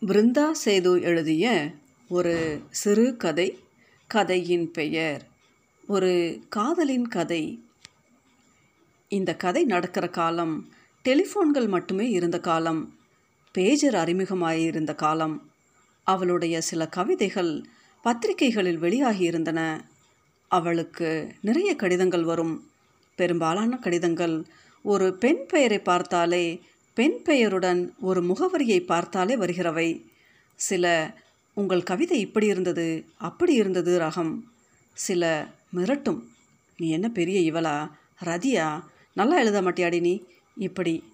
பிருந்தா சேது எழுதிய ஒரு சிறு கதை கதையின் பெயர் ஒரு காதலின் கதை. இந்த கதை நடக்கிற காலம் டெலிஃபோன்கள் மட்டுமே இருந்த காலம் பேஜர் அறிமுகமாயிருந்த காலம். அவளுடைய சில கவிதைகள் பத்திரிகைகளில் வெளியாகியிருந்தன அவளுக்கு நிறைய கடிதங்கள் வரும். பெரும்பாலான கடிதங்கள் ஒரு பெண் பெயரை பார்த்தாலே பெண் பெயருடன் ஒரு முகவரியை பார்த்தாலே வருகிறவை. சில உங்கள் கவிதை இப்படி இருந்தது அப்படி இருந்தது ரகம். சில மிரட்டும். நீ என்ன பெரிய இவளா? ரதியா. நல்லா எழுத மாட்டியாடி நீ. இப்படி.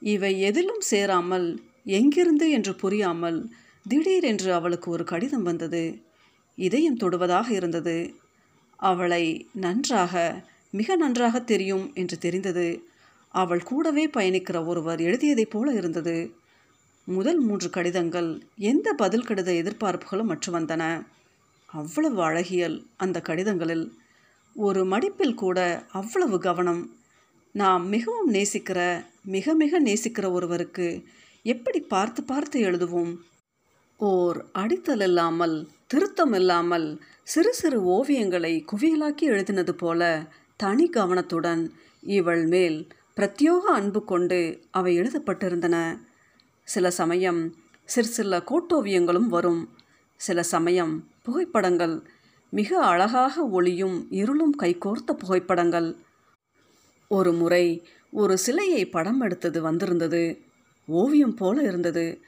இவை எதிலும் சேராமல் எங்கிருந்து என்று புரியாமல் திடீரென்று அவளுக்கு ஒரு கடிதம் வந்தது. இதயம் தொடுவதாக இருந்தது. அவளை நன்றாக மிக நன்றாக தெரியும் என்று தெரிந்தது. அவள் கூடவே பயணிக்கிற ஒருவர் எழுதியதைப் போல இருந்தது. முதல் மூன்று கடிதங்கள் எந்த பதில் கடித எதிர்பார்ப்புகளும் அற்று வந்தன. அவ்வளவு அழகியல் அந்த கடிதங்களில். ஒரு மடிப்பில் கூட அவ்வளவு கவனம். நாம் மிகவும் நேசிக்கிற மிக மிக நேசிக்கிற ஒருவருக்கு எப்படி பார்த்து பார்த்து எழுதுவோம்? ஓர் அடித்தல் இல்லாமல் திருத்தம் இல்லாமல் சிறு சிறு ஓவியங்களை குவியலாக்கி எழுதினது போல தனி கவனத்துடன் இவள் மேல் பிரத்யோக அன்பு கொண்டு அவை எழுதப்பட்டிருந்தன. சில சமயம் சிறு சில கோட்டோவியங்களும் வரும். சில சமயம் புகைப்படங்கள் மிக அழகாக ஒளியும் இருளும் கைகோர்த்த புகைப்படங்கள். ஒரு முறை ஒரு சிலையை படம் எடுத்தது வந்திருந்தது. ஓவியம் போல இருந்தது.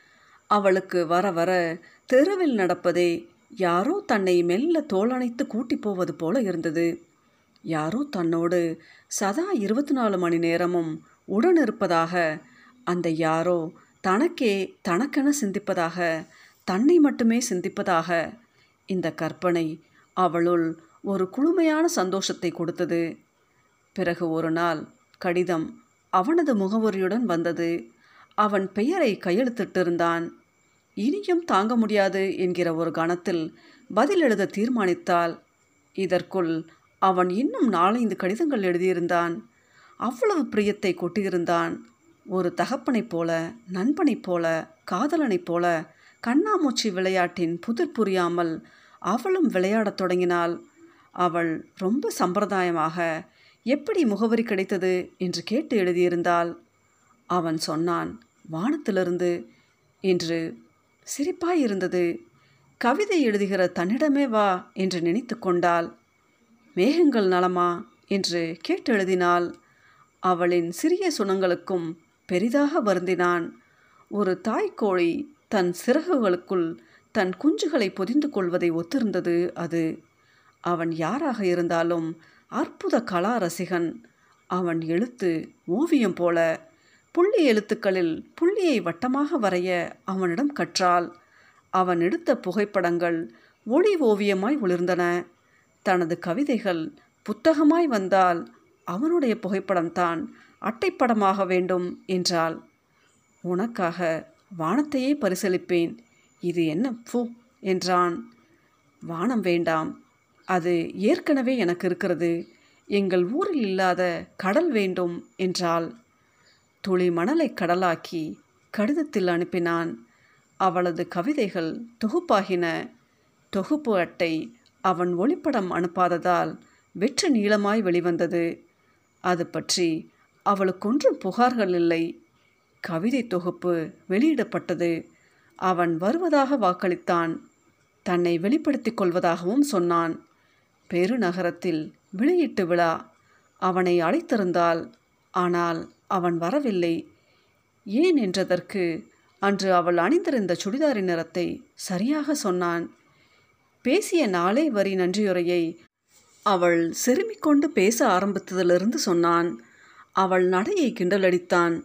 அவளுக்கு வர வர தெருவில் நடப்பதே யாரோ தன்னை மெல்ல தோலணைத்து கூட்டி போவது போல இருந்தது. யாரோ தன்னோடு சதா இருபத்தி நாலு மணி நேரமும் உடன் இருப்பதாக அந்த யாரோ தனக்கே தனக்கென சிந்திப்பதாக தன்னை மட்டுமே சிந்திப்பதாக இந்த கற்பனை அவளுள் ஒரு குளுமையான சந்தோஷத்தை கொடுத்தது. பிறகு ஒரு நாள் கடிதம் அவனது முகவரியுடன் வந்தது. அவன் பெயரை கையெழுத்திட்டிருந்தான். இனியும் தாங்க முடியாது என்கிற ஒரு கணத்தில் பதில் எழுத தீர்மானித்தால் இதற்குள் அவன் இன்னும் நாலைந்து கடிதங்கள் எழுதியிருந்தான். அவ்வளவு பிரியத்தை கொட்டியிருந்தான். ஒரு தகப்பனைப் போல நண்பனைப் போல காதலனைப் போல கண்ணாமூச்சி விளையாட்டின் புதிர் புரியாமல் அவளும் விளையாடத் தொடங்கினாள். அவள் ரொம்ப சம்பிரதாயமாக எப்படி முகவரி கிடைத்தது? என்று கேட்டு எழுதியிருந்தாள். அவன் சொன்னான் வானத்திலிருந்து. என்று சிரிப்பாயிருந்தது கவிதை எழுதுகிற தன்னிடமே வா என்று நினைத்து கொண்டாள். மேகங்கள் நலமா? என்று கேட்டு எழுதினாள் அவளின் சிறிய சுணங்களுக்கும் பெரிதாக வருந்தினான். ஒரு தாய்க்கோழி தன் சிறகுகளுக்குள் தன் குஞ்சுகளை பொதிந்து கொள்வதை ஒத்திருந்தது அது. அவன் யாராக இருந்தாலும் அற்புத கலா ரசிகன் அவன் எழுத்து ஓவியம் போல. புள்ளி எழுத்துக்களில் புள்ளியை வட்டமாக வரைய அவனிடம் கற்றாள். அவன் எடுத்த புகைப்படங்கள் ஒளி ஓவியமாய் ஒளிர்ந்தன. தனது கவிதைகள் புத்தகமாய் வந்தால் அவனுடைய புகைப்படம்தான் அட்டைப்படமாக வேண்டும் என்றால் உனக்காக வானத்தையே பரிசளிப்பேன் இது என்ன பூ என்றான். வானம் வேண்டாம் அது ஏற்கனவே எனக்கு இருக்கிறது எங்கள் ஊரில் இல்லாத கடல் வேண்டும் என்றால் துளி மணலை கடலாக்கி கடிதத்தில் அனுப்பினான். அவளது கவிதைகள் தொகுப்பாகின. தொகுப்பு அட்டை அவன் ஒளிப்படம் அனுப்பாததால் வெற்று நீளமாய் வெளிவந்தது. அது பற்றி அவளுக்கொன்றும் புகார்கள் இல்லை. கவிதை தொகுப்பு வெளியிடப்பட்டது. அவன் வருவதாக வாக்களித்தான். தன்னை வெளிப்படுத்திக் கொள்வதாகவும் சொன்னான். பெருநகரத்தில் வெளியீட்டு விழா. அவனை அழைத்திருந்தாள். ஆனால் அவன் வரவில்லை. ஏன் என்றதற்கு அன்று அவள் அணிந்திருந்த சுடிதாரின் நிறத்தை சரியாக சொன்னான். பேசிய நாளே வரி நன்றியுரையை அவள் செருமிக்கொண்டு பேச ஆரம்பித்ததிலிருந்து சொன்னான். அவள் நடையை கிண்டலடித்தான்.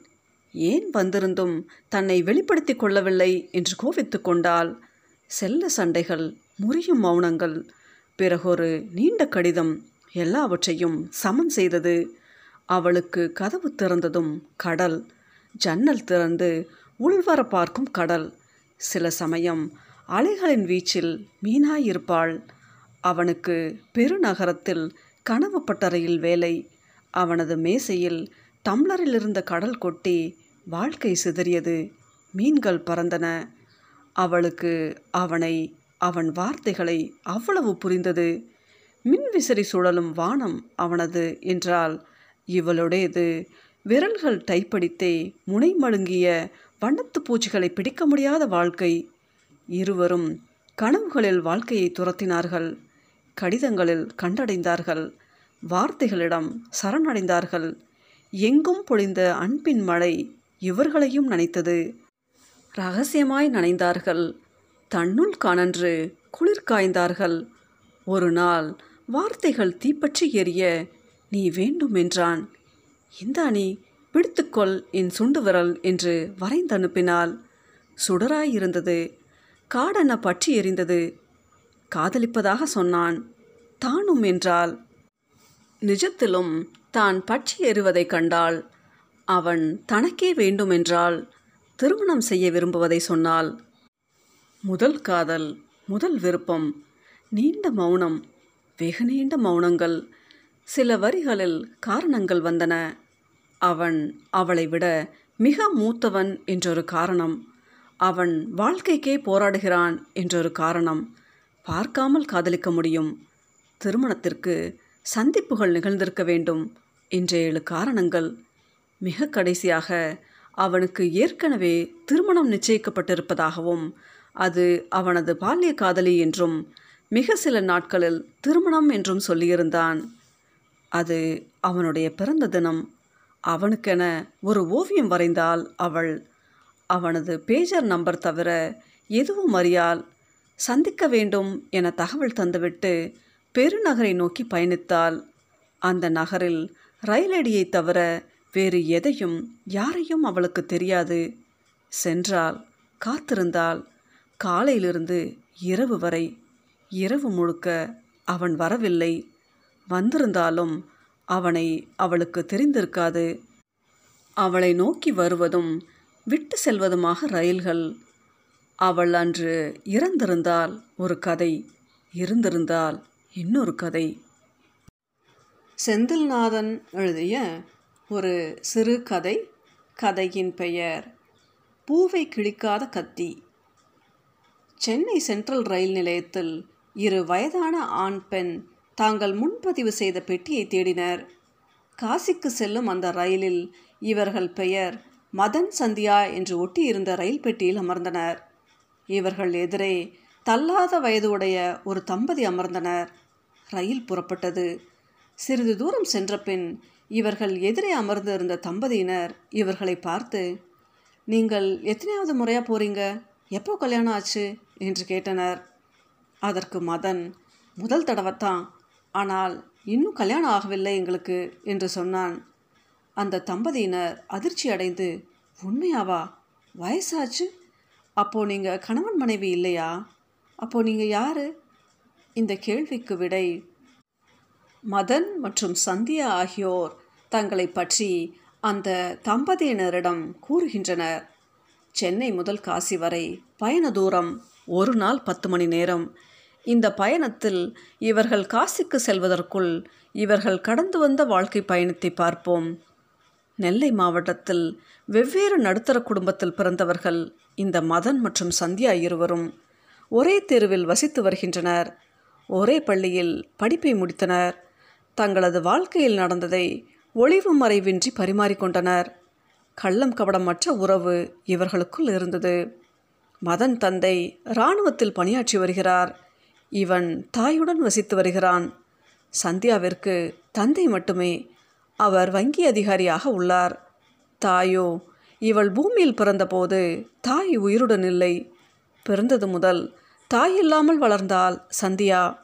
ஏன் வந்திருந்தும் தன்னை வெளிப்படுத்தி கொள்ளவில்லை? என்று கோவித்து கொண்டாள். செல்ல சண்டைகள் முறியும் மௌனங்கள் பிறகொரு நீண்ட கடிதம் எல்லாவற்றையும் சமன் செய்தது. அவளுக்கு கதவு திறந்ததும் கடல் ஜன்னல் திறந்து உள்வர பார்க்கும் கடல். சில சமயம் அலைகளின் வீச்சில் மீனாயிருப்பாள் அவனுக்கு பெருநகரத்தில் கனவு பட்டறையில் வேலை. அவனது மேசையில் டம்ளரில் இருந்த கடல் கொட்டி வாழ்க்கை சிதறியது. மீன்கள் பறந்தன. அவளுக்கு அவனை அவன் வார்த்தைகளை அவ்வளவு புரிந்தது. மின்விசிறி சுழலும் வானம் அவனது என்றால் இவளுடையது. விரல்கள் டைப்படித்தே முனை மழுங்கிய வண்ணத்து பூச்சிகளை பிடிக்க முடியாத வாழ்க்கை. இருவரும் கனவுகளில் வாழ்க்கையை துரத்தினார்கள். கடிதங்களில் கண்டடைந்தார்கள். வார்த்தைகளிடம் சரணடைந்தார்கள். எங்கும் பொழிந்த அன்பின் மழை இவர்களையும் நனைத்தது. ரகசியமாய் நனைந்தார்கள். தன்னுள் காணன்று குளிர் காய்ந்தார்கள். ஒரு நாள் வார்த்தைகள் தீப்பற்றி எரிய நீ வேண்டும் என்றான். இந்த அணி பிடித்துக்கொள் என் சுண்டு விரல் என்று வரைந்தனுப்பினாள் சுடராயிருந்தது காடென பற்றி எரிந்தது? காதலிப்பதாக சொன்னான். தானும் என்றால் நிஜத்திலும் தான் பற்றி எறிவதைக் கண்டாள். அவன் தனக்கே வேண்டுமென்றால் திருமணம் செய்ய விரும்புவதை சொன்னாள். முதல் காதல் முதல் விருப்பம். நீண்ட மௌனம் வெகு நீண்ட மௌனங்கள். சில வரிகளில் காரணங்கள் வந்தன. அவன் அவளை விட மிக மூத்தவன் என்றொரு காரணம். அவன் வாழ்க்கைக்கே போராடுகிறான் என்றொரு காரணம். பார்க்காமல் காதலிக்க முடியும். திருமணத்திற்கு சந்திப்புகள் நிகழ்ந்திருக்க வேண்டும் என்ற ஏழு காரணங்கள். மிக கடைசியாக அவனுக்கு ஏற்கனவே திருமணம் நிச்சயிக்கப்பட்டிருப்பதாகவும் அது அவனது பால்ய காதலி என்றும் மிக சில நாட்களில் திருமணம் என்றும் சொல்லியிருந்தான். அது அவனுடைய பிறந்த தினம். அவனுக்கென ஒரு ஓவியம் வரைந்தால் அவள் அவனது பேஜர் நம்பர் தவிர எதுவும் அறியால் சந்திக்க வேண்டும் என தகவல் தந்துவிட்டு பெருநகரை நோக்கி பயணித்தாள். அந்த நகரில் ரயிலடியை தவிர வேறு எதையும் யாரையும் அவளுக்கு தெரியாது. சென்றால் காத்திருந்தால் காலையிலிருந்து இரவு வரை இரவு முழுக்க அவன் வரவில்லை. வந்திருந்தாலும் அவனை அவளுக்கு தெரிந்திருக்காது. அவளை நோக்கி வருவதும் விட்டு செல்வதுமாக ரயில்கள். அவள் அன்று இறந்திருந்தால் ஒரு கதை இருந்திருந்தால் இன்னொரு கதை. செந்தில்நாதன் எழுதிய ஒரு சிறு கதை கதையின் பெயர் பூவை கிழிக்காத கத்தி. சென்னை சென்ட்ரல் ரயில் நிலையத்தில் இரு வயதான ஆண் பெண் தாங்கள் முன்பதிவு செய்த பெட்டியை தேடினர். காசிக்கு செல்லும் அந்த ரயிலில் இவர்கள் பெயர் மதன் சந்தியா என்று ஒட்டியிருந்த ரயில் பெட்டியில் அமர்ந்தனர். இவர்கள் எதிரே தள்ளாத வயது உடைய ஒரு தம்பதி அமர்ந்தனர். ரயில் புறப்பட்டது. சிறிது தூரம் சென்றபின் இவர்கள் எதிரே அமர்ந்து இருந்த தம்பதியினர் இவர்களை பார்த்து நீங்கள் எத்தனையாவது முறையாக போகிறீங்க எப்போ கல்யாணம் ஆச்சு? என்று கேட்டனர். அதற்கு மதன் முதல் தடவைத்தான். ஆனால் இன்னும் கல்யாணம் ஆகவில்லை எங்களுக்கு என்று சொன்னான். அந்த தம்பதியினர் அதிர்ச்சி அடைந்து உண்மையாவா? வயசாச்சு? அப்போது நீங்கள் கணவன் மனைவி இல்லையா? அப்போது நீங்கள் யார்? இந்த கேள்விக்கு விடை மதன் மற்றும் சந்தியா ஆகியோர் தங்களை பற்றி அந்த தம்பதியினரிடம் கூறுகின்றனர். சென்னை முதல் காசி வரை பயண தூரம் ஒரு நாள் பத்து மணி நேரம். இந்த பயணத்தில் இவர்கள் காசிக்கு செல்வதற்குள் இவர்கள் கடந்து வந்த வாழ்க்கை பயணத்தை பார்ப்போம். நெல்லை மாவட்டத்தில் வெவ்வேறு நடுத்தர குடும்பத்தில் பிறந்தவர்கள் இந்த மதன் மற்றும் சந்தியா இருவரும் ஒரே தெருவில் வசித்து வருகின்றனர். ஒரே பள்ளியில் படிப்பை முடித்தனர். தங்களது வாழ்க்கையில் நடந்ததை ஒளிவு மறைவின்றி பரிமாறிக்கொண்டனர் கள்ளம் கபடமற்ற உறவு இவர்களுக்குள் இருந்தது. மதன் தந்தை இராணுவத்தில் பணியாற்றி வருகிறார். இவன் தாயுடன் வசித்து வருகிறான். சந்தியாவிற்கு தந்தை மட்டுமே அவர் வங்கி அதிகாரியாக உள்ளார். தாயோ இவள் பூமியில் பிறந்தபோது தாய் உயிருடன் இல்லை. பிறந்தது முதல் தாய் இல்லாமல் வளர்ந்தால் சந்தியா.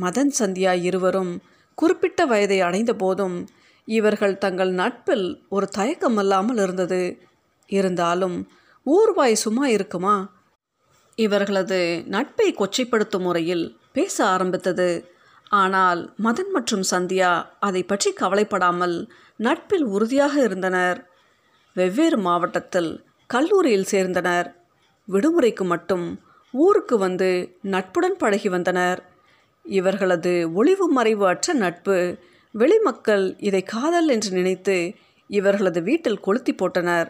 மதன் சந்தியா இருவரும் குறிப்பிட்ட வயதை அடைந்த போதும் இவர்கள் தங்கள் நட்பில் ஒரு தயக்கம் இல்லாமல் இருந்தது. இருந்தாலும் ஊர்வாய் சும்மா இருக்குமா? இவர்களது நட்பை கொச்சைப்படுத்தும் முறையில் பேச ஆரம்பித்தது. ஆனால் மதன் மற்றும் சந்தியா அதை பற்றி கவலைப்படாமல் நட்பில் உறுதியாக இருந்தனர். வெவ்வேறு மாவட்டத்தில் கல்லூரியில் சேர்ந்தனர். விடுமுறைக்கு மட்டும் ஊருக்கு வந்து நட்புடன் பழகி வந்தனர். இவர்களது ஒளிவு மறைவு அற்ற நட்பு வெளிமக்கள் இதை காதல் என்று நினைத்து இவர்களது வீட்டில் கொளுத்தி போட்டனர்.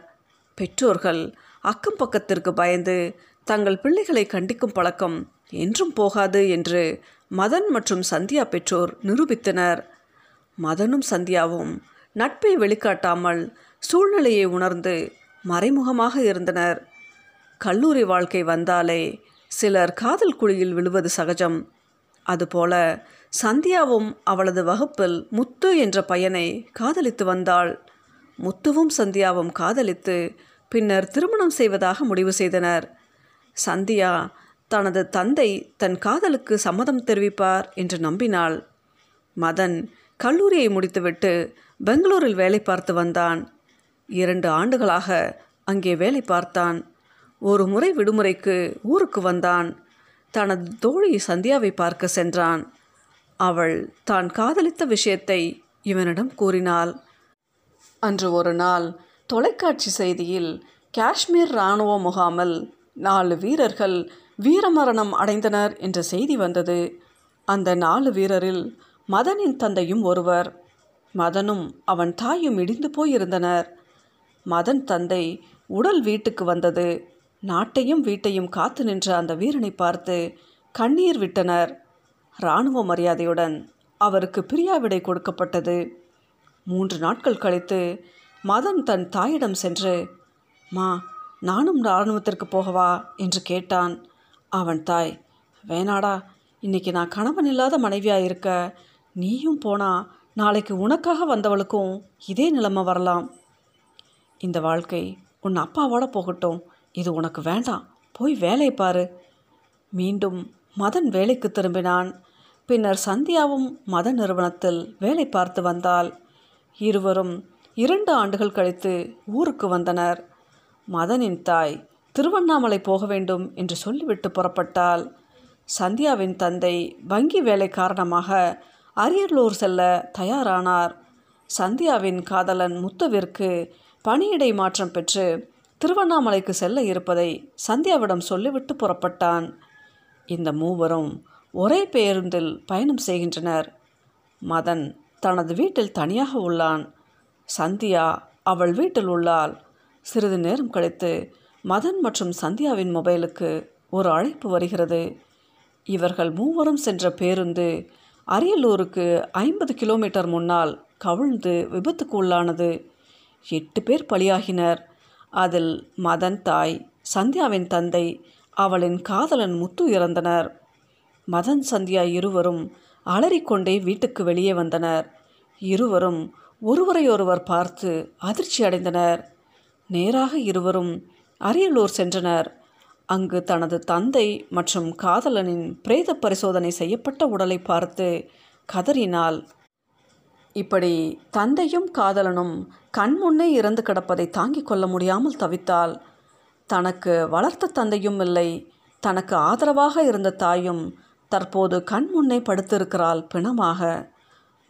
பெற்றோர்கள் அக்கம் பக்கத்திற்கு பயந்து தங்கள் பிள்ளைகளை கண்டிக்கும் பழக்கம் என்றும் போகாது என்று மதன் மற்றும் சந்தியா பெற்றோர் நிரூபித்தனர். மதனும் சந்தியாவும் நட்பை வெளிக்காட்டாமல் சூழ்நிலையை உணர்ந்து மறைமுகமாக இருந்தனர். கல்லூரி வாழ்க்கை வந்தாலே சிலர் காதல் குழியில் விழுவது சகஜம். அதுபோல சந்தியாவும் அவளது வகுப்பில் முத்து என்ற பையனை காதலித்து வந்தாள். முத்துவும் சந்தியாவும் காதலித்து பின்னர் திருமணம் செய்வதாக முடிவு செய்தனர். சந்தியா தனது தந்தை தன் காதலுக்கு சம்மதம் தெரிவிப்பார் என்று நம்பினாள் மதன் கல்லூரியை முடித்துவிட்டு பெங்களூரில் வேலை பார்த்து வந்தான். இரண்டு ஆண்டுகளாக அங்கே வேலை பார்த்தான். ஒரு முறை விடுமுறைக்கு ஊருக்கு வந்தான். தனது தோழி சந்தியாவை பார்க்க சென்றான். அவள் தான் காதலித்த விஷயத்தை இவனிடம் கூறினாள். அன்று ஒரு நாள் தொலைக்காட்சி செய்தியில் காஷ்மீர் இராணுவ முகாமில் நாலு வீரர்கள் வீரமரணம் அடைந்தனர் என்ற செய்தி வந்தது. அந்த நாலு வீரரில் மதனின் தந்தையும் ஒருவர். மதனும் அவன் தாயும் இடிந்து போயிருந்தனர். மதன் தந்தை உடல் வீட்டுக்கு வந்தது. நாட்டையும் வீட்டையும் காத்து நின்ற அந்த வீரனை பார்த்து கண்ணீர் விட்டனர். இராணுவ மரியாதையுடன் அவருக்கு பிரியாவிடை கொடுக்கப்பட்டது. மூன்று நாட்கள் கழித்து மதன் தன் தாயிடம் சென்று மா நானும் இராணுவத்திற்கு போகவா? என்று கேட்டான். அவன் தாய் வேணாடா இன்னைக்கு நான் கணவன் இல்லாத மனைவியாக இருக்க நீயும் போனா நாளைக்கு உனக்காக வந்தவளுக்கும் இதே நிலைமை வரலாம். இந்த வாழ்க்கை உன் அப்பாவோட போகட்டும். இது உனக்கு வேண்டாம். போய் வேலை பாரு. மீண்டும் மதன் வேலைக்கு திரும்பினான். பின்னர் சந்தியாவும் மத நிறுவனத்தில் வேலை பார்த்து வந்தால் இருவரும் இரண்டு ஆண்டுகள் கழித்து ஊருக்கு வந்தனர். மதனின் தாய் திருவண்ணாமலை போக வேண்டும் என்று சொல்லிவிட்டு புறப்பட்டால் சந்தியாவின் தந்தை வங்கி வேலை காரணமாக அரியலூர் செல்ல தயாரானார். சந்தியாவின் காதலன் முத்துவிற்கு பணியிடை மாற்றம் பெற்று திருவண்ணாமலைக்கு செல்ல இருப்பதை சந்தியாவிடம் சொல்லிவிட்டு புறப்பட்டான். இந்த மூவரும் ஒரே பேருந்தில் பயணம் செய்கின்றனர். மதன் தனது வீட்டில் தனியாக உள்ளான். சந்தியா அவள் வீட்டில் உள்ளாள் சிறிது நேரம் கழித்து மதன் மற்றும் சந்தியாவின் மொபைலுக்கு ஒரு அழைப்பு வருகிறது. இவர்கள் மூவரும் சென்ற பேருந்து அரியலூருக்கு ஐம்பது கிலோமீட்டர் முன்னால் கவிழ்ந்து விபத்துக்கு உள்ளானது எட்டு பேர் பலியாகினர். அதில் மதன் தாய் சந்தியாவின் தந்தை அவளின் காதலன் முத்து இறந்தனர். மதன் சந்தியா இருவரும் அலறிக்கொண்டே வீட்டுக்கு வெளியே வந்தனர். இருவரும் ஒருவரையொருவர் பார்த்து அதிர்ச்சி அடைந்தனர் நேராக இருவரும் அரியலூர் சென்றனர். அங்கு தனது தந்தை மற்றும் காதலனின் பிரேத பரிசோதனை செய்யப்பட்ட உடலை பார்த்து கதறினாள். இப்படி தந்தையும் காதலனும் கண்முன்னே இறந்து கிடப்பதை தாங்கிக் கொள்ள முடியாமல் தவித்தாள். தனக்கு வளர்த்த தந்தையும் இல்லை தனக்கு ஆதரவாக இருந்த தாயும் தற்போது கண் முன்னே படுத்திருக்கிறாள் பிணமாக.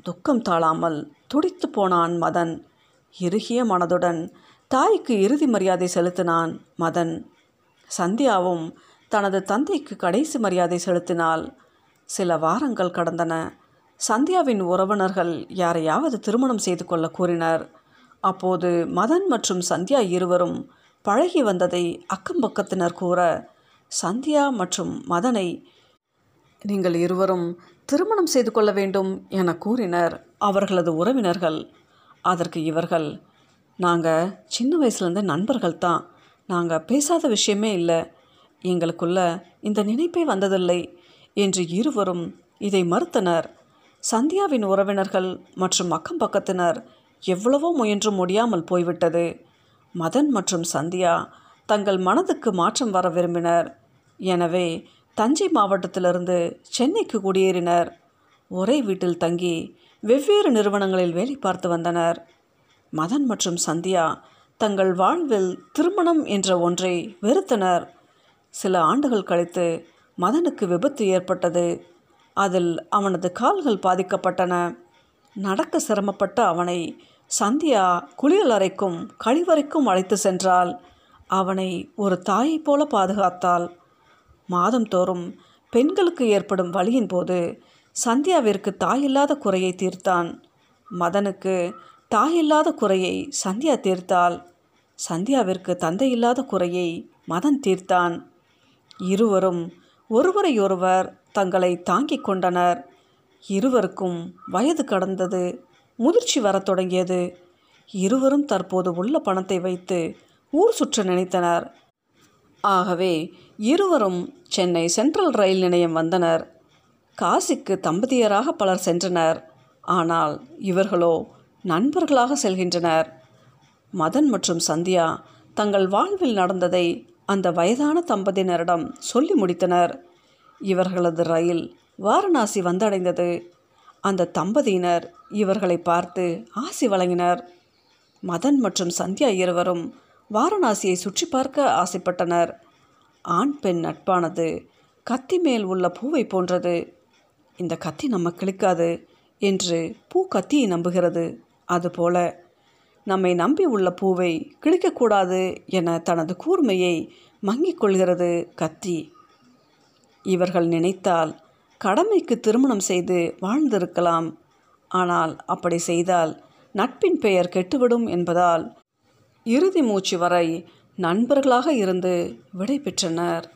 துக்கம் தாழாமல் துடித்து போனான் மதன். இறுகிய மனதுடன் தாய்க்கு இறுதி மரியாதை செலுத்தினான் மதன். சந்தியாவும் தனது தந்தைக்கு கடைசி மரியாதை செலுத்தினால் சில வாரங்கள் கடந்தன. சந்தியாவின் உறவினர்கள் யாரையாவது திருமணம் செய்து கொள்ள கூறினர். அப்போது மதன் மற்றும் சந்தியா இருவரும் பழகி வந்ததை அக்கம் பக்கத்தினர் கூற சந்தியா மற்றும் மதனை நீங்கள் இருவரும் திருமணம் செய்து கொள்ள வேண்டும் என கூறினர் அவர்களது உறவினர்கள். அதற்கு இவர்கள் நாங்கள் சின்ன வயசுலேருந்து நண்பர்கள் தான். நாங்கள் பேசாத விஷயமே இல்லை. எங்களுக்குள்ள இந்த நினைப்பே வந்ததில்லை என்று இருவரும் இதை மறுத்தனர். சந்தியாவின் உறவினர்கள் மற்றும் அக்கம் பக்கத்தினர் எவ்வளவோ முயன்றும் முடியாமல் போய்விட்டது. மதன் மற்றும் சந்தியா தங்கள் மனதுக்கு மாற்றம் வர விரும்பினர். எனவே தஞ்சை மாவட்டத்திலிருந்து சென்னைக்கு குடியேறினர். ஒரே வீட்டில் தங்கி வெவ்வேறு நிறுவனங்களில் வேலை பார்த்து வந்தனர். மதன் மற்றும் சந்தியா தங்கள் வாழ்வில் திருமணம் என்ற ஒன்றை வெறுத்தனர். சில ஆண்டுகள் கழித்து மதனுக்கு விபத்து ஏற்பட்டது. அதில் அவனது கால்கள் பாதிக்கப்பட்டன. நடக்க சிரமப்பட்ட அவனை சந்தியா குளியலறைக்கும் கழிவறைக்கும் அழைத்து சென்றால் அவனை ஒரு தாயைப் போல பாதுகாத்தாள். மாதந்தோறும் பெண்களுக்கு ஏற்படும் வழியின் போது சந்தியாவிற்கு தாயில்லாத குறையை தீர்த்தான். மதனுக்கு தாயில்லாத குறையை சந்தியா தீர்த்தாள் சந்தியாவிற்கு தந்தை இல்லாத குறையை மதன் தீர்த்தான். இருவரும் ஒருவரையொருவர் தங்களை தாங்கிக் கொண்டனர். இருவருக்கும் வயது கடந்தது முதிர்ச்சி வரத் தொடங்கியது. இருவரும் தற்போது உள்ள பணத்தை வைத்து ஊர் சுற்ற நினைத்தனர். ஆகவே இருவரும் சென்னை சென்ட்ரல் ரயில் நிலையம் வந்தனர். காசிக்கு தம்பதியராக பலர் சென்றனர். ஆனால் இவர்களோ நண்பர்களாக செல்கின்றனர். மதன் மற்றும் சந்தியா தங்கள் வாழ்வில் நடந்ததை அந்த வயதான தம்பதியினரிடம் சொல்லி முடித்தனர். இவர்களது ரயில் வாரணாசி வந்தடைந்தது. அந்த தம்பதியினர் இவர்களை பார்த்து ஆசி வழங்கினர். மதன் மற்றும் சந்தியா இருவரும் வாரணாசியை சுற்றி பார்க்க ஆசைப்பட்டனர். ஆண் பெண் நட்பானது கத்தி மேல் உள்ள பூவை போன்றது. இந்த கத்தி நம்ம கிழிக்காது என்று பூ கத்தியை நம்புகிறது. அதுபோல நம்மை நம்பி உள்ள பூவை கிழிக்கக்கூடாது என தனது கூர்மையை மங்கிக் கொள்கிறது கத்தி. இவர்கள் நினைத்தால் கடமைக்கு திருமணம் செய்து வாழ்ந்திருக்கலாம். ஆனால் அப்படி செய்தால் நட்பின் பெயர் கெட்டுவிடும் என்பதால் இறுதி மூச்சு வரை நண்பர்களாக இருந்து விடை பெற்றனர்